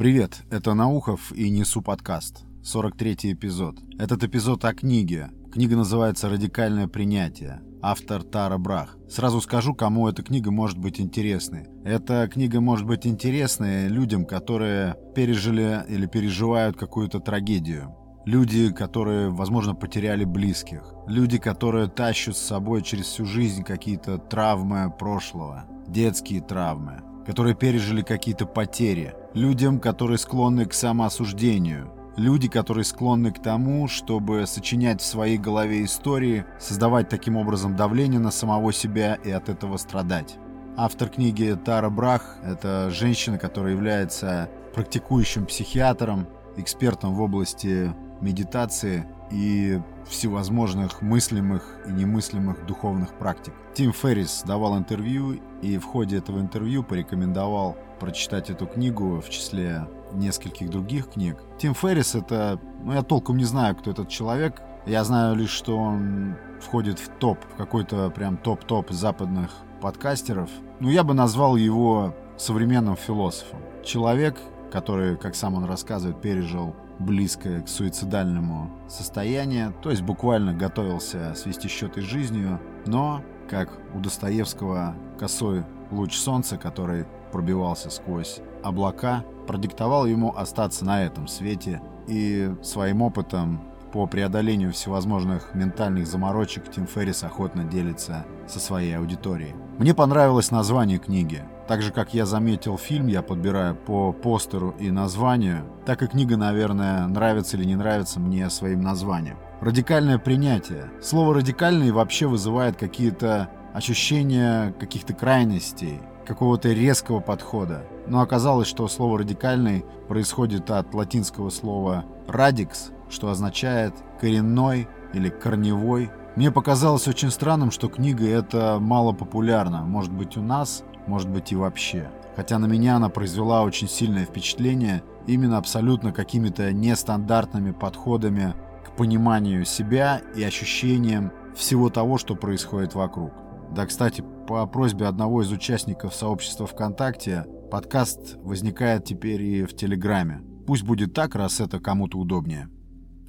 Привет, это Наухов и Несу подкаст. 43 эпизод. Этот эпизод о книге. Книга называется «Радикальное принятие». Автор Тара Брах. Сразу скажу, кому эта книга может быть интересной. Эта книга может быть интересной людям, которые пережили или переживают какую-то трагедию. Люди, которые, возможно, потеряли близких. Люди, которые тащат с собой через всю жизнь какие-то травмы прошлого. Детские травмы. Которые пережили какие-то потери людям, которые склонны к самоосуждению, люди, которые склонны к тому, чтобы сочинять в своей голове истории, создавать таким образом давление на самого себя и от этого страдать. Автор книги Тара Брах – это женщина, которая является практикующим психиатром, экспертом в области медитации и всевозможных мыслимых и немыслимых духовных практик. Тим Феррис давал интервью и в ходе этого интервью порекомендовал прочитать эту книгу в числе нескольких других книг. Тим Феррис это... Ну, я толком не знаю, кто этот человек. Я знаю лишь, что он входит в топ, в какой-то прям топ-топ западных подкастеров. Ну, я бы назвал его современным философом. Человек, который, как сам он рассказывает, пережил близкое к суицидальному состоянию, то есть буквально готовился свести счеты с жизнью, но, как у Достоевского, косой луч солнца, который пробивался сквозь облака, продиктовал ему остаться на этом свете и своим опытом по преодолению всевозможных ментальных заморочек Тим Феррис охотно делится со своей аудиторией. Мне понравилось название книги. Так же, как я заметил фильм, я подбираю по постеру и названию, так и книга, наверное, нравится или не нравится мне своим названием. Радикальное принятие. Слово «радикальный» вообще вызывает какие-то ощущения каких-то крайностей, какого-то резкого подхода. Но оказалось, что слово «радикальный» происходит от латинского слова «radix», что означает «коренной» или «корневой». Мне показалось очень странным, что книга эта мало популярна. Может быть у нас, может быть и вообще. Хотя на меня она произвела очень сильное впечатление именно абсолютно какими-то нестандартными подходами к пониманию себя и ощущениям всего того, что происходит вокруг. Да, кстати, по просьбе одного из участников сообщества ВКонтакте, подкаст возникает теперь и в Телеграме. Пусть будет так, раз это кому-то удобнее.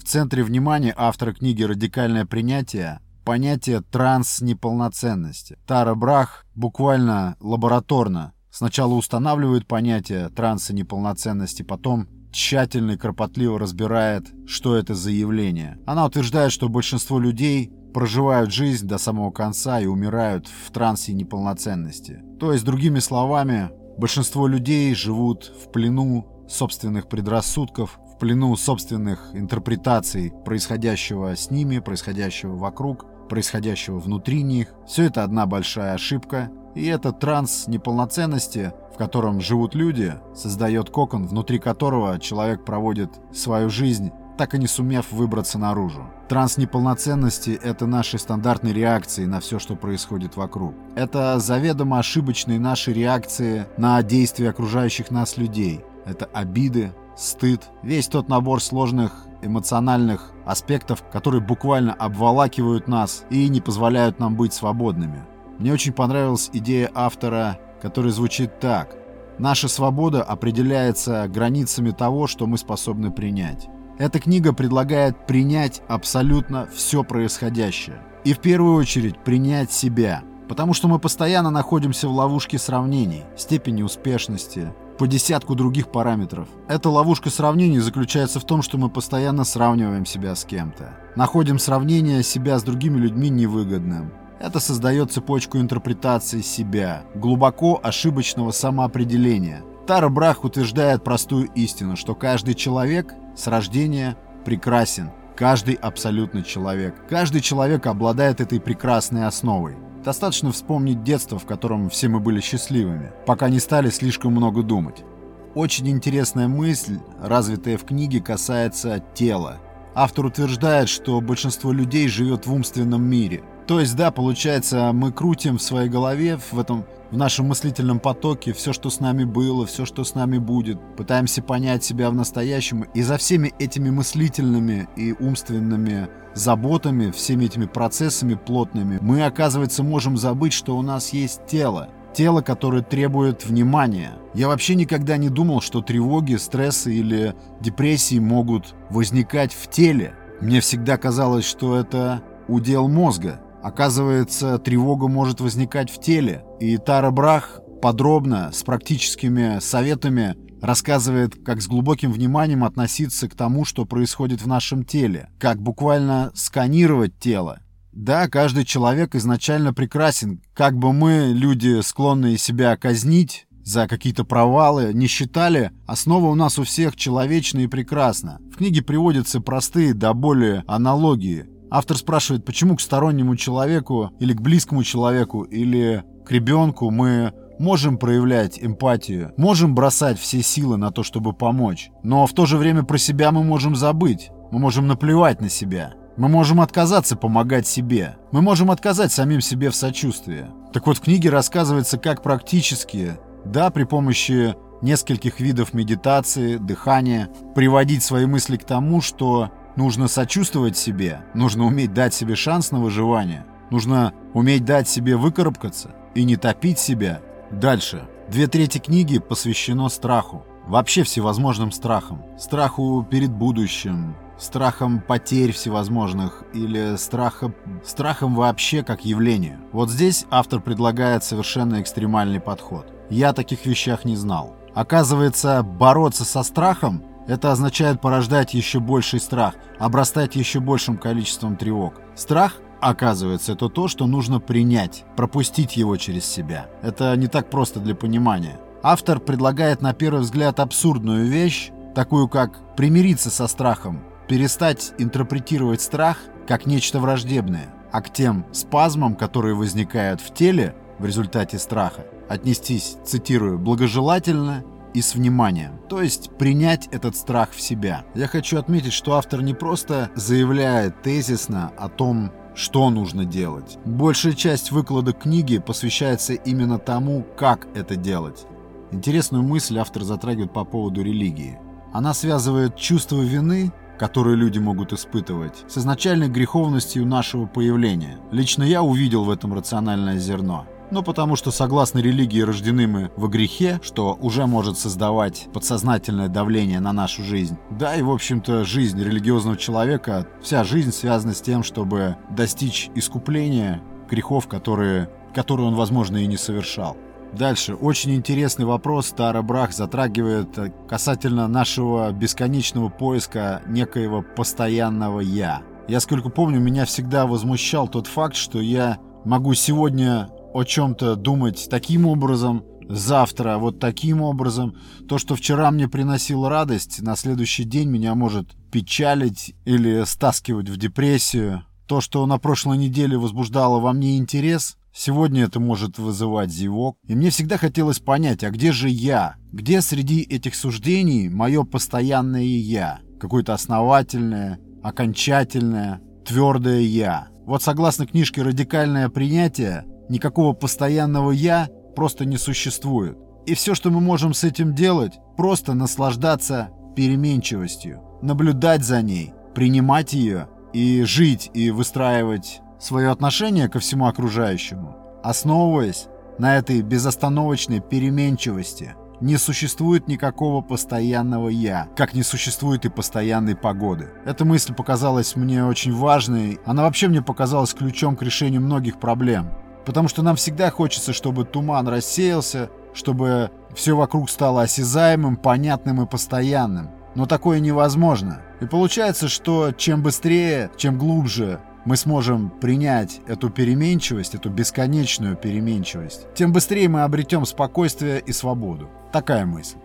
В центре внимания автора книги «Радикальное принятие» понятие транс-неполноценности. Тара Брах буквально лабораторно сначала устанавливает понятие транса неполноценности, потом тщательно и кропотливо разбирает, что это за явление. Она утверждает, что большинство людей проживают жизнь до самого конца и умирают в трансе неполноценности. То есть, другими словами, большинство людей живут в плену собственных предрассудков, плену собственных интерпретаций происходящего с ними, происходящего вокруг, происходящего внутри них. Все это одна большая ошибка, и этот транс неполноценности, в котором живут люди, создает кокон, внутри которого человек проводит свою жизнь так и не сумев выбраться наружу. Транс неполноценности — это наши стандартные реакции на все, что происходит вокруг. Это заведомо ошибочные наши реакции на действия окружающих нас людей. Это обиды, стыд, весь тот набор сложных эмоциональных аспектов, которые буквально обволакивают нас и не позволяют нам быть свободными. Мне очень понравилась идея автора, которая звучит так. Наша свобода определяется границами того, что мы способны принять. Эта книга предлагает принять абсолютно все происходящее. И в первую очередь принять себя. Потому что мы постоянно находимся в ловушке сравнений, степени успешности, по десятку других параметров. Эта ловушка сравнений заключается в том, что мы постоянно сравниваем себя с кем-то. Находим сравнение себя с другими людьми невыгодным. Это создает цепочку интерпретации себя, глубоко ошибочного самоопределения. Тара Брах утверждает простую истину, что каждый человек с рождения прекрасен. Каждый абсолютно человек. Каждый человек обладает этой прекрасной основой. Достаточно вспомнить детство, в котором все мы были счастливыми, пока не стали слишком много думать. Очень интересная мысль, развитая в книге, касается тела. Автор утверждает, что большинство людей живет в умственном мире. То есть, да, получается, мы крутим в своей голове, в этом в нашем мыслительном потоке все, что с нами было, все, что с нами будет. Пытаемся понять себя в настоящем. И за всеми этими мыслительными и умственными заботами, всеми этими процессами плотными, мы, оказывается, можем забыть, что у нас есть тело. тело, которое требует внимания. Я вообще никогда не думал, что тревоги, стрессы или депрессии могут возникать в теле. Мне всегда казалось, что это удел мозга. Оказывается, тревога может возникать в теле. И Тара Брах подробно, с практическими советами рассказывает, как с глубоким вниманием относиться к тому, что происходит в нашем теле, как буквально сканировать тело. Да, каждый человек изначально прекрасен, как бы мы, люди, склонные себя казнить, за какие-то провалы не считали, основа у нас у всех человечна и прекрасна. В книге приводятся простые до боли аналогии. Автор спрашивает, почему к стороннему человеку или к близкому человеку или к ребенку мы можем проявлять эмпатию, можем бросать все силы на то, чтобы помочь, но в то же время про себя мы можем забыть, мы можем наплевать на себя. Мы можем отказаться помогать себе. Мы можем отказать самим себе в сочувствии. Так вот, в книге рассказывается, как практически, да, при помощи нескольких видов медитации, дыхания, приводить свои мысли к тому, что нужно сочувствовать себе, нужно уметь дать себе шанс на выживание, нужно уметь дать себе выкарабкаться и не топить себя, Дальше. Две трети книги посвящено страху. Вообще всевозможным страхам. Страху перед будущим, страхом потерь всевозможных или страха, страхом вообще как явлению. Вот здесь автор предлагает совершенно экстремальный подход. Я таких вещах не знал. Оказывается, бороться со страхом это означает порождать еще больший страх, обрастать еще большим количеством тревог. Страх Оказывается, это то, что нужно принять, пропустить его через себя. Это не так просто для понимания. Автор предлагает на первый взгляд абсурдную вещь, такую как примириться со страхом, перестать интерпретировать страх как нечто враждебное, а к тем спазмам, которые возникают в теле в результате страха, отнестись, цитирую, благожелательно и с вниманием, то есть принять этот страх в себя. Я хочу отметить, что автор не просто заявляет тезисно о том, что нужно делать. Большая часть выкладок книги посвящается именно тому, как это делать. Интересную мысль автор затрагивает по поводу религии. Она связывает чувство вины, которое люди могут испытывать, с изначальной греховностью нашего появления. Лично я увидел в этом рациональное зерно. Ну, потому что, согласно религии, рождены мы во грехе, что уже может создавать подсознательное давление на нашу жизнь. Да, и, в общем-то, жизнь религиозного человека, вся жизнь связана с тем, чтобы достичь искупления грехов, которые, которые он, возможно, и не совершал. Дальше. Очень интересный вопрос Тара Брах затрагивает касательно нашего бесконечного поиска некоего постоянного «я». Я, сколько помню, меня всегда возмущал тот факт, что я могу сегодня о чем-то думать таким образом, завтра вот таким образом. То, что вчера мне приносило радость, на следующий день меня может печалить или стаскивать в депрессию. То, что на прошлой неделе возбуждало во мне интерес, сегодня это может вызывать зевок. И мне всегда хотелось понять, а где же я? Где среди этих суждений мое постоянное «я»? Какое-то основательное, окончательное, твердое «я». Вот согласно книжке «Радикальное принятие», Никакого постоянного «я» просто не существует. И все, что мы можем с этим делать, просто наслаждаться переменчивостью, наблюдать за ней, принимать ее и жить и выстраивать свое отношение ко всему окружающему, основываясь на этой безостановочной переменчивости. Не существует никакого постоянного «я», как не существует и постоянной погоды. Эта мысль показалась мне очень важной, она вообще мне показалась ключом к решению многих проблем. Потому что нам всегда хочется, чтобы туман рассеялся, чтобы все вокруг стало осязаемым, понятным и постоянным. Но такое невозможно. И получается, что чем быстрее, чем глубже мы сможем принять эту переменчивость, эту бесконечную переменчивость, тем быстрее мы обретем спокойствие и свободу. Такая мысль.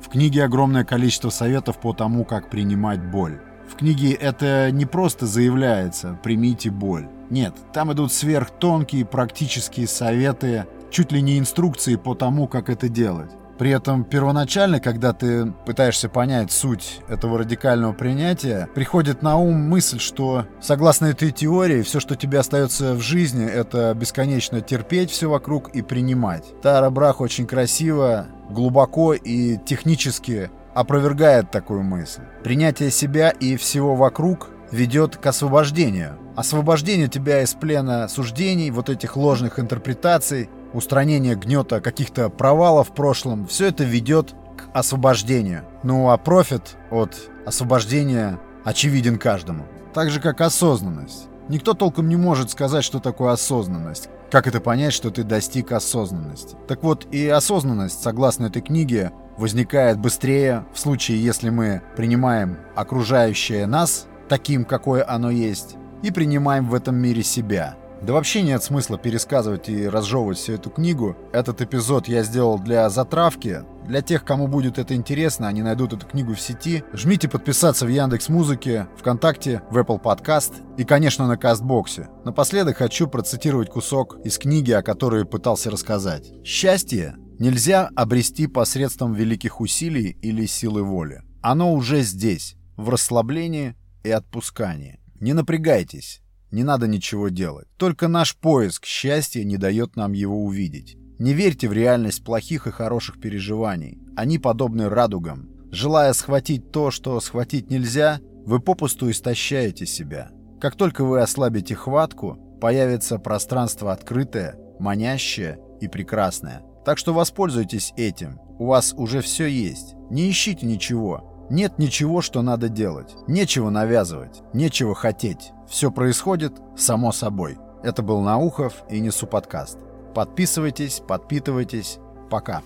В книге огромное количество советов по тому, как принимать боль. В книге это не просто заявляется «примите боль». Нет, там идут сверхтонкие практические советы, чуть ли не инструкции по тому, как это делать. При этом первоначально, когда ты пытаешься понять суть этого радикального принятия, приходит на ум мысль, что согласно этой теории, все, что тебе остается в жизни, это бесконечно терпеть все вокруг и принимать. Тара Брах очень красиво, глубоко и технически опровергает такую мысль. Принятие себя и всего вокруг ведет к освобождению. Освобождению тебя из плена суждений, вот этих ложных интерпретаций, устранение гнета каких-то провалов в прошлом, все это ведет к освобождению. Ну а профит от освобождения очевиден каждому. Так же, как осознанность. Никто толком не может сказать, что такое осознанность. Как это понять, что ты достиг осознанности? Так вот, и осознанность, согласно этой книге, возникает быстрее в случае, если мы принимаем окружающее нас таким, какое оно есть, и принимаем в этом мире себя. Да вообще нет смысла пересказывать и разжевывать всю эту книгу. Этот эпизод я сделал для затравки. Для тех, кому будет это интересно, они найдут эту книгу в сети. Жмите подписаться в Яндекс Музыке, ВКонтакте, в Apple Podcast и, конечно, на Кастбоксе. Напоследок хочу процитировать кусок из книги, о которой пытался рассказать. «Счастье нельзя обрести посредством великих усилий или силы воли. Оно уже здесь, в расслаблении и отпускании. Не напрягайтесь, не надо ничего делать. Только наш поиск счастья не дает нам его увидеть. Не верьте в реальность плохих и хороших переживаний. Они подобны радугам. Желая схватить то, что схватить нельзя, вы попусту истощаете себя. Как только вы ослабите хватку, появится пространство открытое, манящее и прекрасное. Так что воспользуйтесь этим. У вас уже все есть. Не ищите ничего. Нет ничего, что надо делать. Нечего навязывать, нечего хотеть. Все происходит само собой. Это был Наухов и Несу подкаст. Подписывайтесь, подпитывайтесь. Пока.